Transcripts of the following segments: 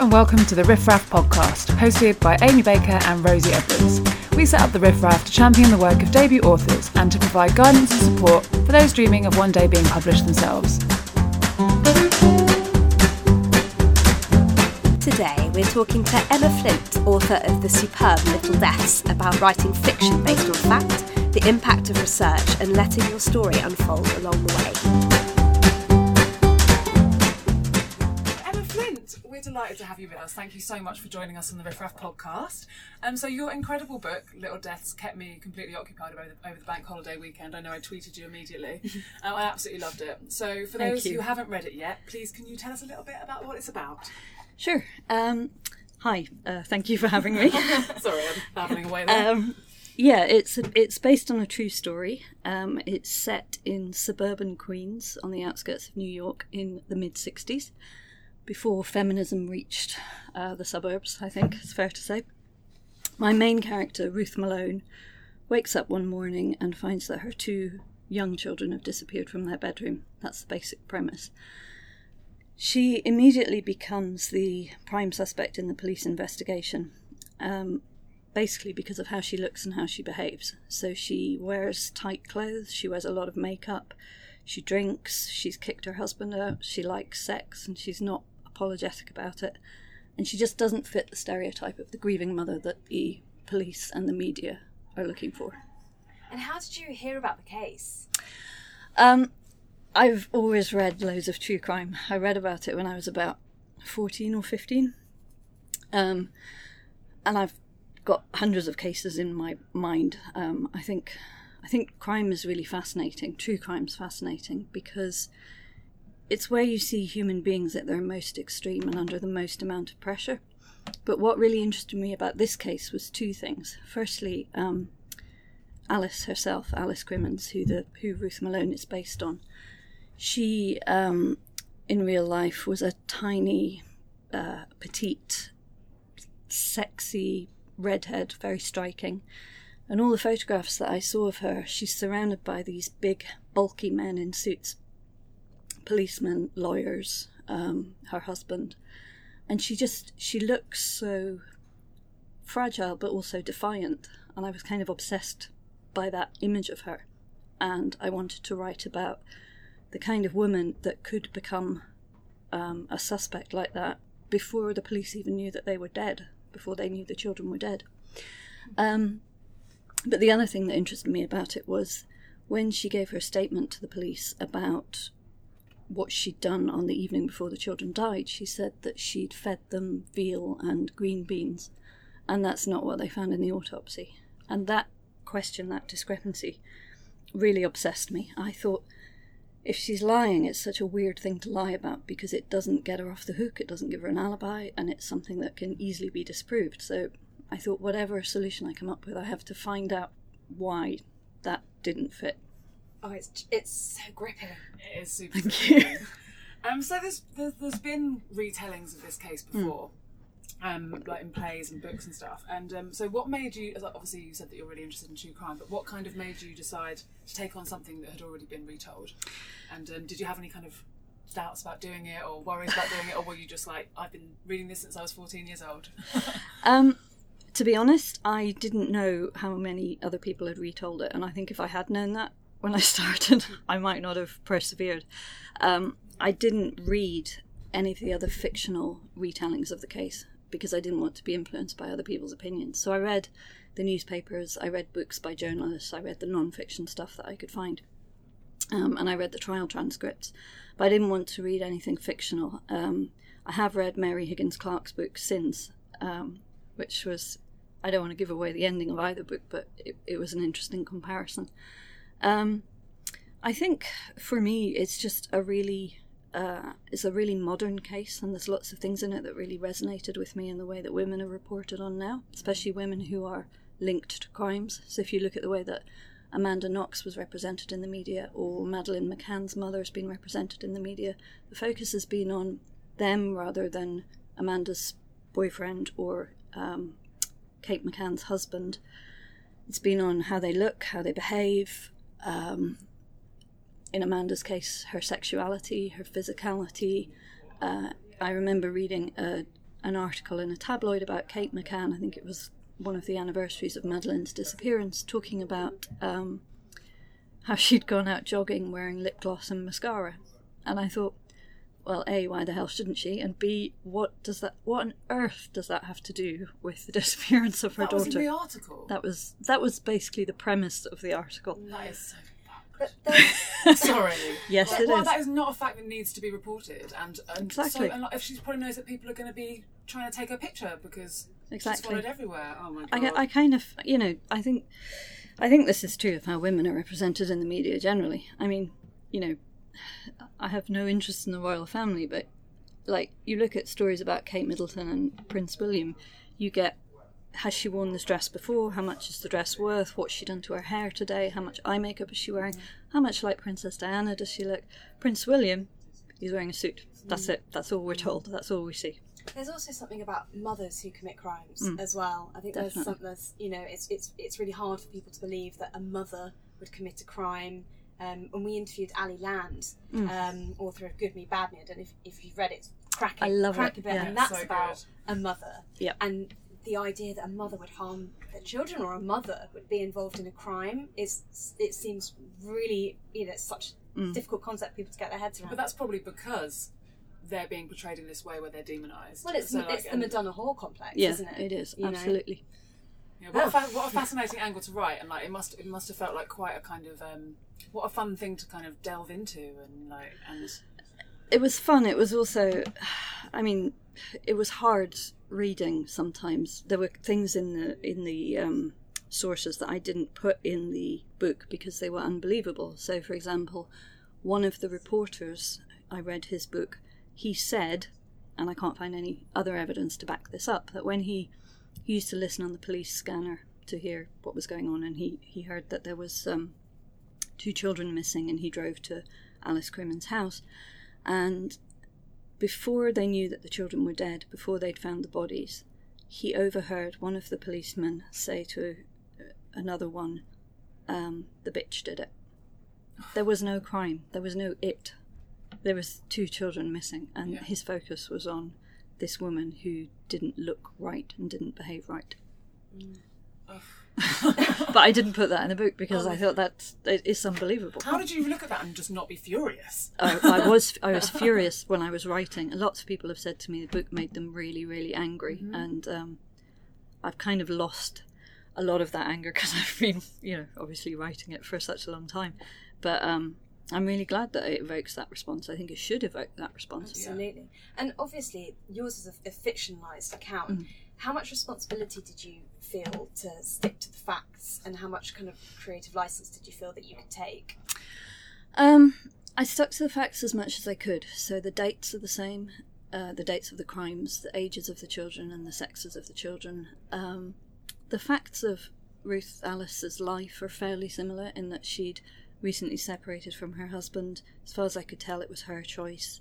and welcome to the Riff Raff podcast, hosted by Amy Baker and Rosie Edwards. We set up the Riff Raff to champion the work of debut authors and to provide guidance and support for those dreaming of one day being published themselves. Today, we're talking to Emma Flint, author of The Superb Little Deaths, about writing fiction based on fact, the impact of research, and letting your story unfold along the way. We're delighted to have you with us. Thank you so much for joining us on the Riff Raff podcast. Um, so your incredible book, Little Deaths, kept me completely occupied over the, over the bank holiday weekend. I know I tweeted you immediately. um, I absolutely loved it. So for those who haven't read it yet, please can you tell us a little bit about what it's about? Sure. Um, hi. Uh, thank you for having me. Sorry, I'm babbling away there. Um, yeah, it's it's based on a true story. Um, it's set in suburban Queens on the outskirts of New York in the mid '60s before feminism reached uh, the suburbs, I think it's fair to say. My main character, Ruth Malone, wakes up one morning and finds that her two young children have disappeared from their bedroom. That's the basic premise. She immediately becomes the prime suspect in the police investigation, um, basically because of how she looks and how she behaves. So she wears tight clothes, she wears a lot of makeup, she drinks, she's kicked her husband out, she likes sex, and she's not apologetic about it. And she just doesn't fit the stereotype of the grieving mother that the police and the media are looking for. And how did you hear about the case? Um, I've always read loads of true crime. I read about it when I was about 14 or 15. Um, and I've got hundreds of cases in my mind. Um, I think I think crime is really fascinating. True crime is fascinating because it's where you see human beings at their most extreme and under the most amount of pressure. But what really interested me about this case was two things. Firstly, um, Alice herself, Alice Crimmins, who the who Ruth Malone is based on, she um, in real life was a tiny, uh, petite, sexy redhead, very striking. And all the photographs that I saw of her, she's surrounded by these big, bulky men in suits policemen, lawyers, um, her husband, and she just she looks so fragile but also defiant, and I was kind of obsessed by that image of her, and I wanted to write about the kind of woman that could become um, a suspect like that before the police even knew that they were dead, before they knew the children were dead. Um, but the other thing that interested me about it was when she gave her statement to the police about what she'd done on the evening before the children died, she said that she'd fed them veal and green beans, and that's not what they found in the autopsy. And that question, that discrepancy, really obsessed me. I thought, if she's lying, it's such a weird thing to lie about because it doesn't get her off the hook, it doesn't give her an alibi, and it's something that can easily be disproved. So I thought, whatever solution I come up with, I have to find out why that didn't fit. Oh, it's it's so gripping. It is super. Thank gripping. you. Um, so there's, there's there's been retellings of this case hmm. before. Mm. Um, like in plays and books and stuff. And um, so, what made you? Obviously, you said that you're really interested in true crime, but what kind of made you decide to take on something that had already been retold? And um, did you have any kind of doubts about doing it, or worries about doing it, or were you just like, I've been reading this since I was 14 years old? um, to be honest, I didn't know how many other people had retold it, and I think if I had known that, when I started, I might not have persevered. Um, I didn't read any of the other fictional retellings of the case because I didn't want to be influenced by other people's opinions. So I read the newspapers, I read books by journalists, I read the non fiction stuff that I could find, um, and I read the trial transcripts. But I didn't want to read anything fictional. Um, I have read Mary Higgins Clark's book, since, um, which was, I don't want to give away the ending of either book, but it, it was an interesting comparison. Um, I think for me, it's just a really uh, it's a really modern case, and there's lots of things in it that really resonated with me in the way that women are reported on now, especially women who are linked to crimes. So if you look at the way that Amanda Knox was represented in the media, or Madeleine McCann's mother has been represented in the media, the focus has been on them rather than Amanda's boyfriend or um, Kate McCann's husband. It's been on how they look, how they behave, um, in Amanda's case, her sexuality, her physicality. Uh, I remember reading a, an article in a tabloid about Kate McCann. I think it was one of the anniversaries of Madeleine's disappearance, talking about um, how she'd gone out jogging wearing lip gloss and mascara. And I thought, well, A, why the hell shouldn't she? And B, what does that what on earth does that have to do with the disappearance of her that daughter? was in the article. that was that was basically the premise of the article. that is so But Sorry. Yes, Like, it well, is. that is not a fact that needs to be reported, and, and Exactly. So, and like, if she probably knows that people are going to be trying to take her picture because she's Exactly. followed everywhere. Oh my god. I, I kind of, you know, I think, I think this is true of how women are represented in the media generally. I mean, you know, I have no interest in the royal family, but like you look at stories about Kate Middleton and Prince William, you get has she worn this dress before? How much is the dress worth? What's she done to her hair today? How much eye makeup is she wearing? How much like Princess Diana does she look? Prince William, he's wearing a suit. That's it. That's all we're told. That's all we see. there's also something about mothers who commit crimes Mm. as well. I think there's something some, there's, you know, it's it's it's really hard for people to believe that a mother would commit a crime. Um, when we interviewed Ali Land, um, author of Good Me Bad Me, I don't know if, if you've read it, it's cracking, Mm. I love it, cracking bit, yeah. and that's So about good. a mother. Yep. And the idea that a mother would harm their children or a mother would be involved in a crime is it seems really you know such Mm. a difficult concept for people to get their heads around. but that's probably because they're being portrayed in this way where they're demonised. well, it's So, like, the Madonna whore complex, Yeah, isn't it? it is You know? Absolutely. Yeah, what, a fa- what a fascinating angle to write, and like it must it must have felt like quite a kind of um, what a fun thing to kind of delve into, and like and it was fun. It was also, I mean, it was hard reading sometimes. There were things in the in the um, sources that I didn't put in the book because they were unbelievable. So, for example, one of the reporters, I read his book. He said, and I can't find any other evidence to back this up, that when he, he used to listen on the police scanner to hear what was going on, and he he heard that there was um, two children missing, and he drove to Alice Crimmins' house and before they knew that the children were dead, before they'd found the bodies, he overheard one of the policemen say to uh, another one, um, "The bitch did it." There was no crime. There was no it. There was two children missing, and Yeah. his focus was on this woman who didn't look right and didn't behave right. but I didn't put that in the book because I thought that it is unbelievable. how did you look at that and just not be furious? I, I was I was furious when I was writing. Lots of people have said to me the book made them really really angry, and um, I've kind of lost a lot of that anger because I've been you know obviously writing it for such a long time. But um, I'm really glad that it evokes that response. I think it should evoke that response. Absolutely. And obviously, yours is a, a fictionalized account. Mm. How much responsibility did you feel to stick to the facts, and how much kind of creative license did you feel that you could take? Um, I stuck to the facts as much as I could. So the dates are the same, uh, the dates of the crimes, the ages of the children, and the sexes of the children. Um, the facts of Ruth Alice's life are fairly similar in that she'd recently separated from her husband. As far as I could tell, it was her choice.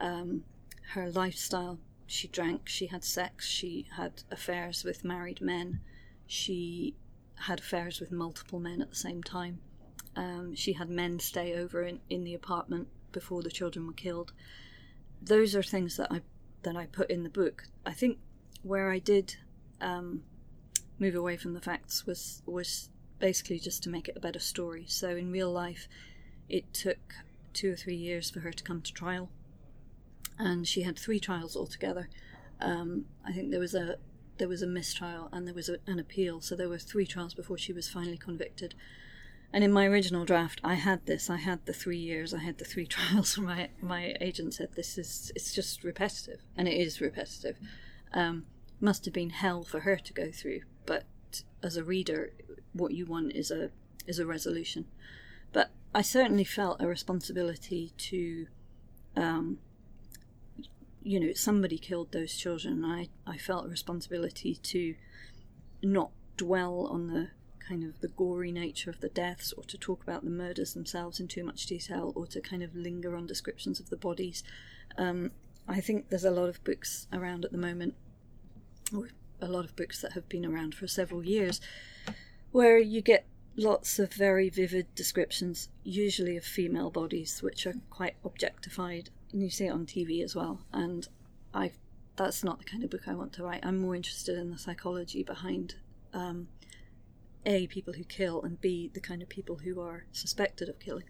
Um, her lifestyle she drank, she had sex, she had affairs with married men, she had affairs with multiple men at the same time. Um, she had men stay over in, in the apartment before the children were killed. Those are things that I that I put in the book. I think where I did um, move away from the facts was was basically just to make it a better story. So in real life, it took two or three years for her to come to trial, and she had three trials altogether. Um, I think there was a there was a mistrial and there was a, an appeal, so there were three trials before she was finally convicted. And in my original draft, I had this. I had the three years. I had the three trials. My my agent said this is it's just repetitive, and it is repetitive. Um, must have been hell for her to go through, but as a reader, what you want is a is a resolution. But I certainly felt a responsibility to, um, you know, somebody killed those children. And I I felt a responsibility to not dwell on the kind of the gory nature of the deaths or to talk about the murders themselves in too much detail or to kind of linger on descriptions of the bodies. Um, I think there's a lot of books around at the moment, or a lot of books that have been around for several years, where you get lots of very vivid descriptions, usually of female bodies, which are quite objectified, and you see it on TV as well. And I that's not the kind of book I want to write. I'm more interested in the psychology behind um, a people who kill and b the kind of people who are suspected of killing.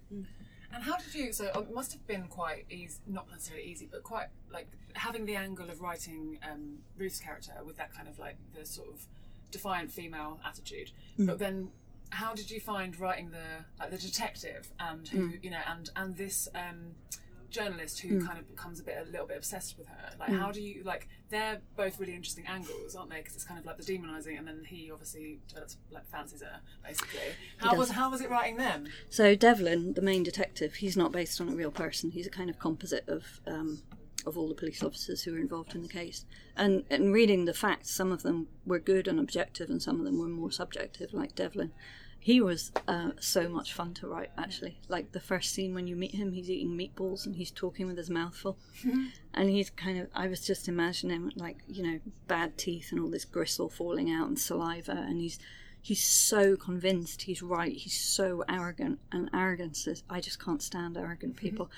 And how did you? So it must have been quite easy, not necessarily easy, but quite like having the angle of writing um, Ruth's character with that kind of like the sort of defiant female attitude. But then, how did you find writing the like the detective and who you know and and this um, journalist who kind of becomes a bit a little bit obsessed with her? Like, how do you like? They're both really interesting angles, aren't they? Because it's kind of like the demonising, and then he obviously develops like fancies her basically. How was how was it writing them? So Devlin, the main detective, he's not based on a real person. He's a kind of composite of um, of all the police officers who were involved in the case. And in reading the facts, some of them were good and objective, and some of them were more subjective, like Devlin. He was uh, so much fun to write, actually. Like the first scene when you meet him, he's eating meatballs and he's talking with his mouth full. and he's kind of, I was just imagining him like, you know, bad teeth and all this gristle falling out and saliva. And he's he's so convinced he's right. He's so arrogant. And arrogance is, I just can't stand arrogant people.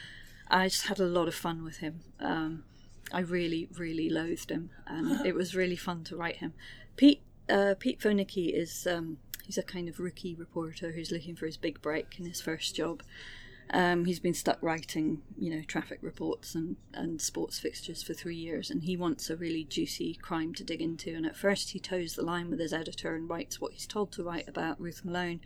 I just had a lot of fun with him. Um, I really, really loathed him, and it was really fun to write him. Pete uh, Pete Fonicki is um, he's a kind of rookie reporter who's looking for his big break in his first job. Um, he's been stuck writing, you know, traffic reports and, and sports fixtures for three years, and he wants a really juicy crime to dig into. And at first, he toes the line with his editor and writes what he's told to write about Ruth Malone.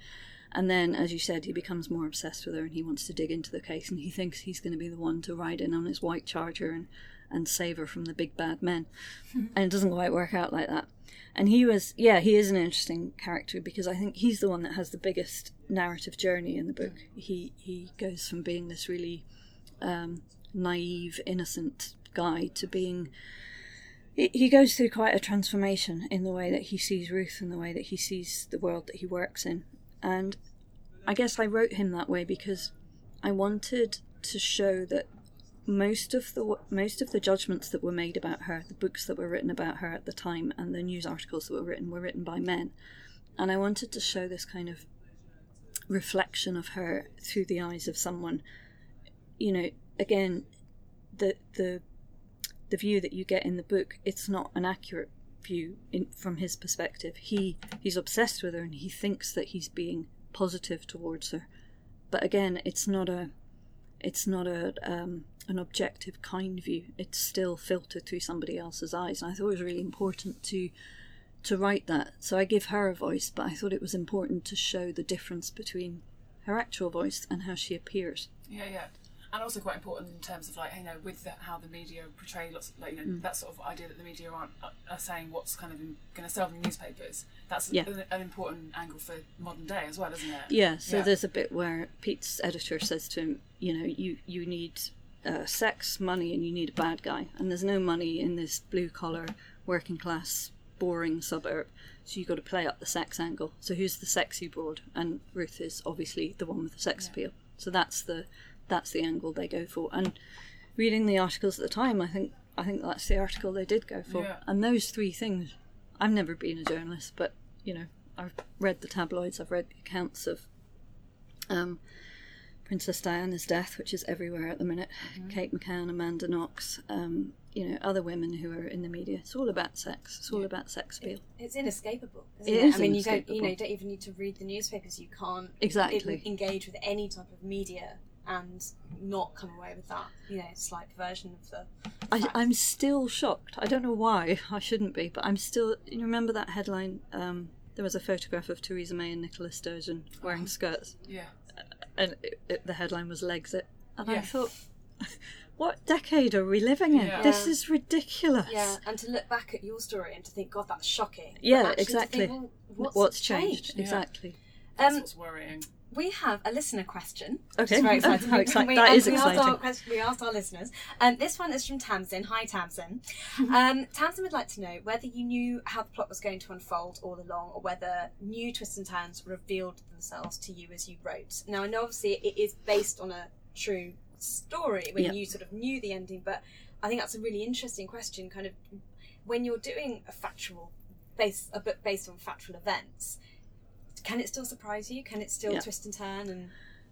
And then, as you said, he becomes more obsessed with her and he wants to dig into the case and he thinks he's going to be the one to ride in on his white charger and, and save her from the big bad men. and it doesn't quite work out like that. And he was, yeah, he is an interesting character because I think he's the one that has the biggest narrative journey in the book. He he goes from being this really um, naive, innocent guy to being. He he goes through quite a transformation in the way that he sees Ruth and the way that he sees the world that he works in. And I guess I wrote him that way because I wanted to show that most of the most of the judgments that were made about her, the books that were written about her at the time, and the news articles that were written were written by men, and I wanted to show this kind of reflection of her through the eyes of someone. You know, again, the the the view that you get in the book, it's not an accurate view in, from his perspective. He he's obsessed with her and he thinks that he's being positive towards her, but again, it's not a it's not a um, an objective kind view. It's still filtered through somebody else's eyes. And I thought it was really important to to write that. So I give her a voice, but I thought it was important to show the difference between her actual voice and how she appears. Yeah, yeah. And also quite important in terms of like you know with the, how the media portray lots of, like you know that sort of idea that the media aren't are saying what's kind of going to sell in newspapers. That's Yeah. an, an important angle for modern day as well, isn't it? Yeah, so Yeah. there's a bit where Pete's editor says to him, you know, you, you need uh, sex, money, and you need a bad guy. And there's no money in this blue collar, working class, boring suburb. So you've got to play up the sex angle. So who's the sexy broad? And Ruth is obviously the one with the sex appeal. So that's the that's the angle they go for. And reading the articles at the time, I think I think that's the article they did go for. Yeah. And those three things, I've never been a journalist, but you know, I've read the tabloids, I've read the accounts of um, Princess Diana's death, which is everywhere at the minute. Kate McCann, Amanda Knox, um, you know, other women who are in the media. It's all about sex. It's all about sex appeal. It's inescapable. Isn't It it, is I mean, you don't, you know, you don't even need to read the newspapers. You can't Exactly. engage with any type of media and not come away with that, you know, slight version of the. I, I'm still shocked. I don't know why. I shouldn't be, but I'm still. You remember that headline? Um, there was a photograph of Theresa May and Nicola Sturgeon wearing skirts, Yeah. and it, it, the headline was "Legs It," and I thought, what decade are we living in? Yeah. This is ridiculous. Yeah, and to look back at your story and to think, God, that's shocking. Yeah, exactly. think, well, what's, What's changed? Yeah. Exactly. That's Um, what's worrying. We have a listener question. Okay. Very exciting. how We- exciting. we- That is we Asked our exciting. question, we asked our listeners. Um, this one is from Tamsin. Hi, Tamsin. Um, Tamsin would like to know whether you knew how the plot was going to unfold all along, or whether new twists and turns revealed themselves to you as you wrote. Now, I know obviously it is based on a true story when Yeah. you sort of knew the ending, but I think that's a really interesting question. Kind of when you're doing a factual, base a book based on factual events. Can it still surprise you? Can it still Yeah. twist and turn? And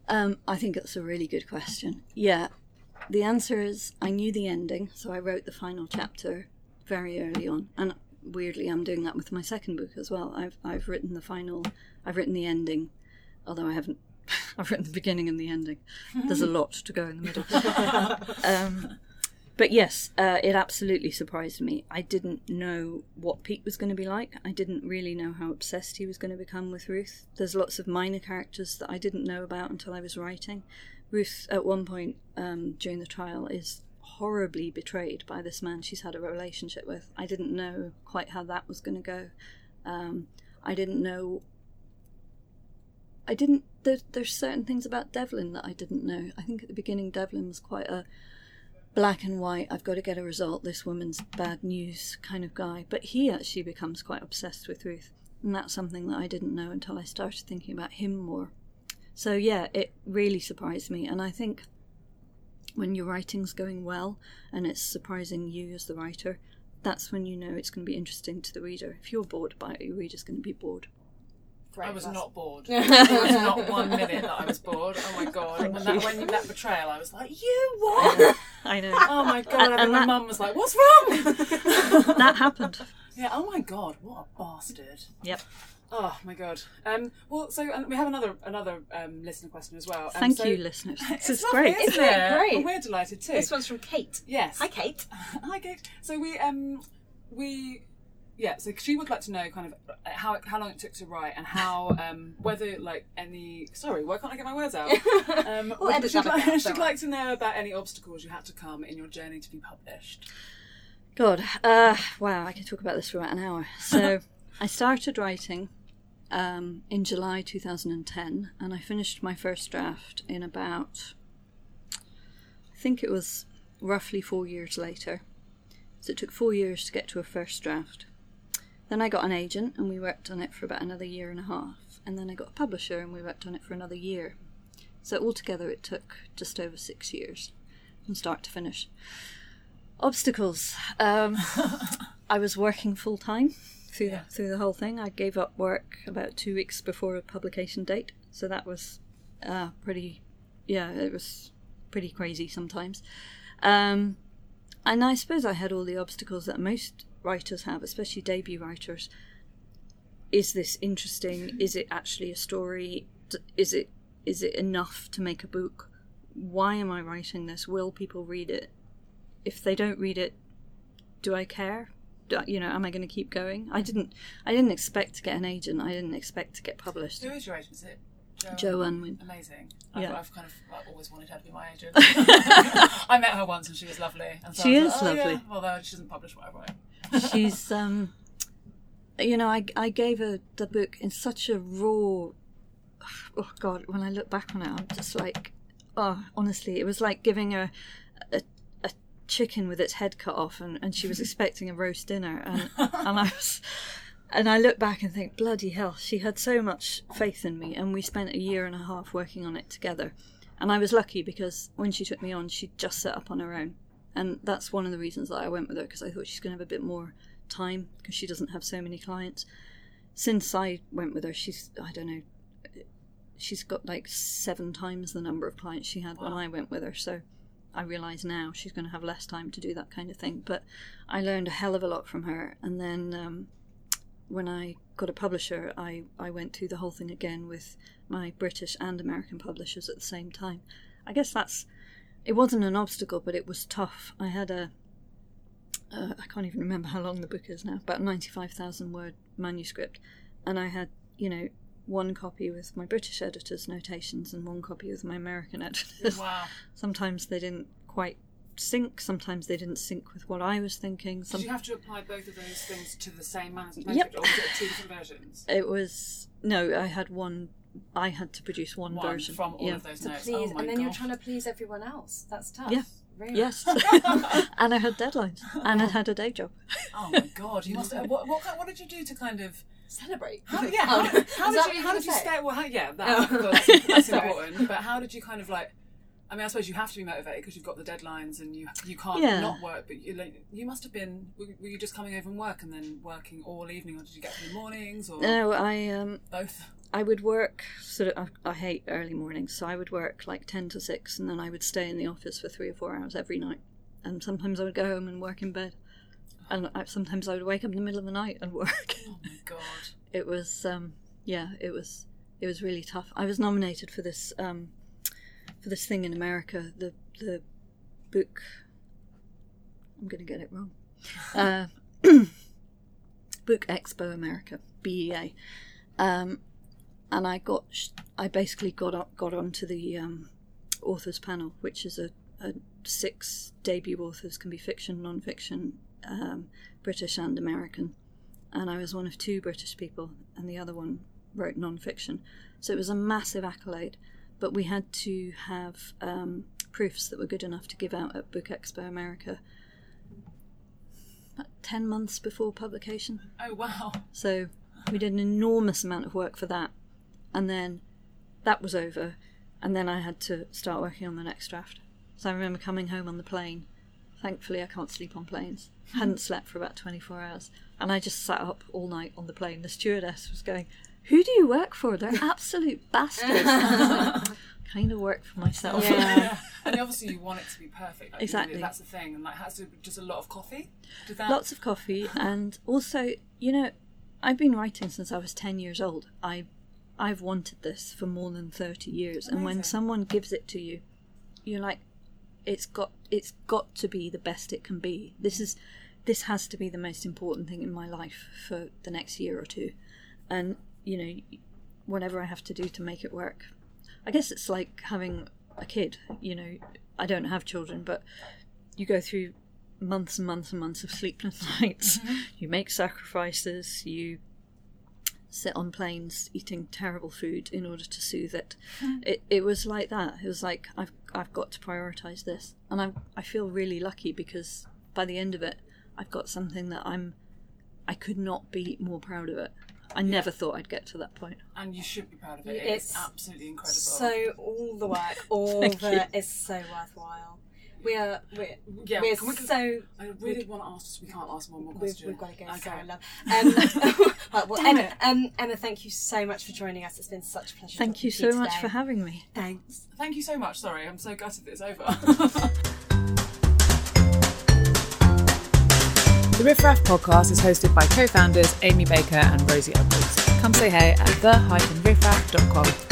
Um, I think that's a really good question. Yeah, the answer is I knew the ending, so I wrote the final chapter very early on, and weirdly, I'm doing that with my second book as well. I've I've written the final, I've written the ending, although I haven't. I've written the beginning and the ending. There's a lot to go in the middle. um, but yes, uh, it absolutely surprised me. I didn't know what Pete was going to be like. I didn't really know how obsessed he was going to become with Ruth. There's lots of minor characters that I didn't know about until I was writing. Ruth, at one point um, during the trial, is horribly betrayed by this man she's had a relationship with. I didn't know quite how that was going to go. Um, I didn't know. I didn't. There, there's certain things about Devlin that I didn't know. I think at the beginning, Devlin was quite a black and white, I've got to get a result, this woman's bad news kind of guy. But he actually becomes quite obsessed with Ruth. And that's something that I didn't know until I started thinking about him more. So, yeah, it really surprised me. And I think when your writing's going well and it's surprising you as the writer, that's when you know it's going to be interesting to the reader. If you're bored by it, your reader's going to be bored. I was not bored. there was not one minute that I was bored. Oh my god! Thank when, that, when that betrayal, I was like, "You what?" I know. Oh my god! And, and my mum was like, "What's wrong?" that happened. Yeah. Oh my god! What a bastard. Yep. Oh my god. Um, well, so um, we have another another um, listener question as well. Thank so, you, listeners. This is great. Isn't it? Great. Well, we're delighted too. This one's from Kate. Yes. Hi, Kate. Hi, Kate. So we um we yeah, so she would like to know kind of uh, how how long it took to write and how um, whether like any sorry why can't I get my words out? Um, we'll she'd, like, out, she'd like to know about any obstacles you had to come in your journey to be published. God, uh, wow, I could talk about this for about an hour. So I started writing um, in July 2010, and I finished my first draft in about I think it was roughly four years later. So it took four years to get to a first draft. Then I got an agent and we worked on it for about another year and a half. And then I got a publisher and we worked on it for another year. So altogether it took just over six years from start to finish. Obstacles. Um, I was working full time through yeah. the, through the whole thing. I gave up work about two weeks before a publication date, so that was uh, pretty. Yeah, it was pretty crazy sometimes. Um, and I suppose I had all the obstacles that most writers have, especially debut writers. Is this interesting? Is it actually a story? Is it is it enough to make a book? Why am I writing this? Will people read it? If they don't read it, do I care? Do, you know, am I going to keep going? I didn't. I didn't expect to get an agent. I didn't expect to get published. Who is your agent? Is it Jo, Jo Unwin. Amazing. I've, yeah. I've kind of like, always wanted her to be my agent. I met her once and she was lovely. And so she is like, oh, lovely. Yeah. Although she doesn't publish what I write she's um you know I, I gave her the book in such a raw oh god when i look back on it i'm just like oh honestly it was like giving her a, a chicken with its head cut off and, and she was expecting a roast dinner. And, and i was and i look back and think bloody hell she had so much faith in me. And we spent a year and a half working on it together. And i was lucky because when she took me on she just set up on her own and that's one of the reasons that I went with her because I thought she's going to have a bit more time because she doesn't have so many clients. Since I went with her, she's I don't know, she's got like seven times the number of clients she had wow. when I went with her. So I realise now she's going to have less time to do that kind of thing. But I learned a hell of a lot from her, and then. Um, when I got a publisher, I, I went through the whole thing again with my British and American publishers at the same time. I guess that's it wasn't an obstacle, but it was tough. I had a uh, I can't even remember how long the book is now, about 95,000 word manuscript. And I had, you know, one copy with my British editor's notations and one copy with my American editor's. Wow. sometimes they didn't quite sync, sometimes they didn't sync with what I was thinking. Some... Did you have to apply both of those things to the same manuscript, yep. or was it two different versions? It was, no, I had one I had to produce one, one version from all yeah. of those notes. Please, oh and then God. you're trying to please everyone else. That's tough. Yeah. Really? Yes, and I had deadlines, and I had a day job. Oh my god! You must. What, what, what did you do to kind of celebrate? How, yeah. How, how, how did you? How did you stay? Well, how, yeah, that, oh. that's, that's important. But how did you kind of like? I mean, I suppose you have to be motivated because you've got the deadlines and you you can't yeah. not work. But you, like, you must have been. Were, were, you just coming over from work and then working all evening, or did you get through the mornings? Or no, I um both. I would work sort of. I, I hate early mornings, so I would work like ten to six, and then I would stay in the office for three or four hours every night. And sometimes I would go home and work in bed. and I, sometimes I would wake up in the middle of the night and work. Oh my god. it was um, yeah, it was it was really tough. I was nominated for this um, for this thing in America, the the book. I'm going to get it wrong. Uh, book Expo America, BEA, um, and I got I basically got up, got onto the um, authors panel, which is a, a six debut authors can be fiction, non-fiction, um, British and American, and I was one of two British people, and the other one wrote non-fiction. So it was a massive accolade, but we had to have um, proofs that were good enough to give out at Book Expo America. About ten months before publication. Oh wow. So we did an enormous amount of work for that. And then that was over. And then I had to start working on the next draft. So I remember coming home on the plane. Thankfully, I can't sleep on planes. Hadn't slept for about 24 hours. And I just sat up all night on the plane. The stewardess was going, Who do you work for? They're absolute bastards. kind of work for myself. Yeah. and obviously you want it to be perfect. Like, Exactly. That's the thing. And like has to just a lot of coffee. That Lots of coffee, and also, you know, I've been writing since I was ten years old. I, I've wanted this for more than thirty years, and when someone gives it to you, you're like, it's got, it's got to be the best it can be. This is, this has to be the most important thing in my life for the next year or two, and you know, whatever I have to do to make it work. I guess it's like having a kid. You know, I don't have children, but you go through months and months and months of sleepless nights. Mm-hmm. You make sacrifices. You sit on planes eating terrible food in order to soothe it. Hmm. It it was like that. It was like I've I've got to prioritize this, and I I feel really lucky because by the end of it, I've got something that I'm. I could not be more proud of it. I never thought I'd get to that point. and you should be proud of it. It's, It's absolutely incredible. So all the work, all Thank of you. it is so worthwhile. We are we're, Yeah, we're can we- so I really want to ask. We can't ask one more we've, question. we've got to go. Okay. Sorry, love. Um, right, well, Damn Emma, it. um, Emma, thank you so much for joining us. It's been such a pleasure. Thank you to so much for having me. Thanks. Thank you so much. Sorry, I'm so gutted that it's over. The Riff Raff podcast is hosted by co founders Amy Baker and Rosie Edwards. Come say hey at the-riffraff.com.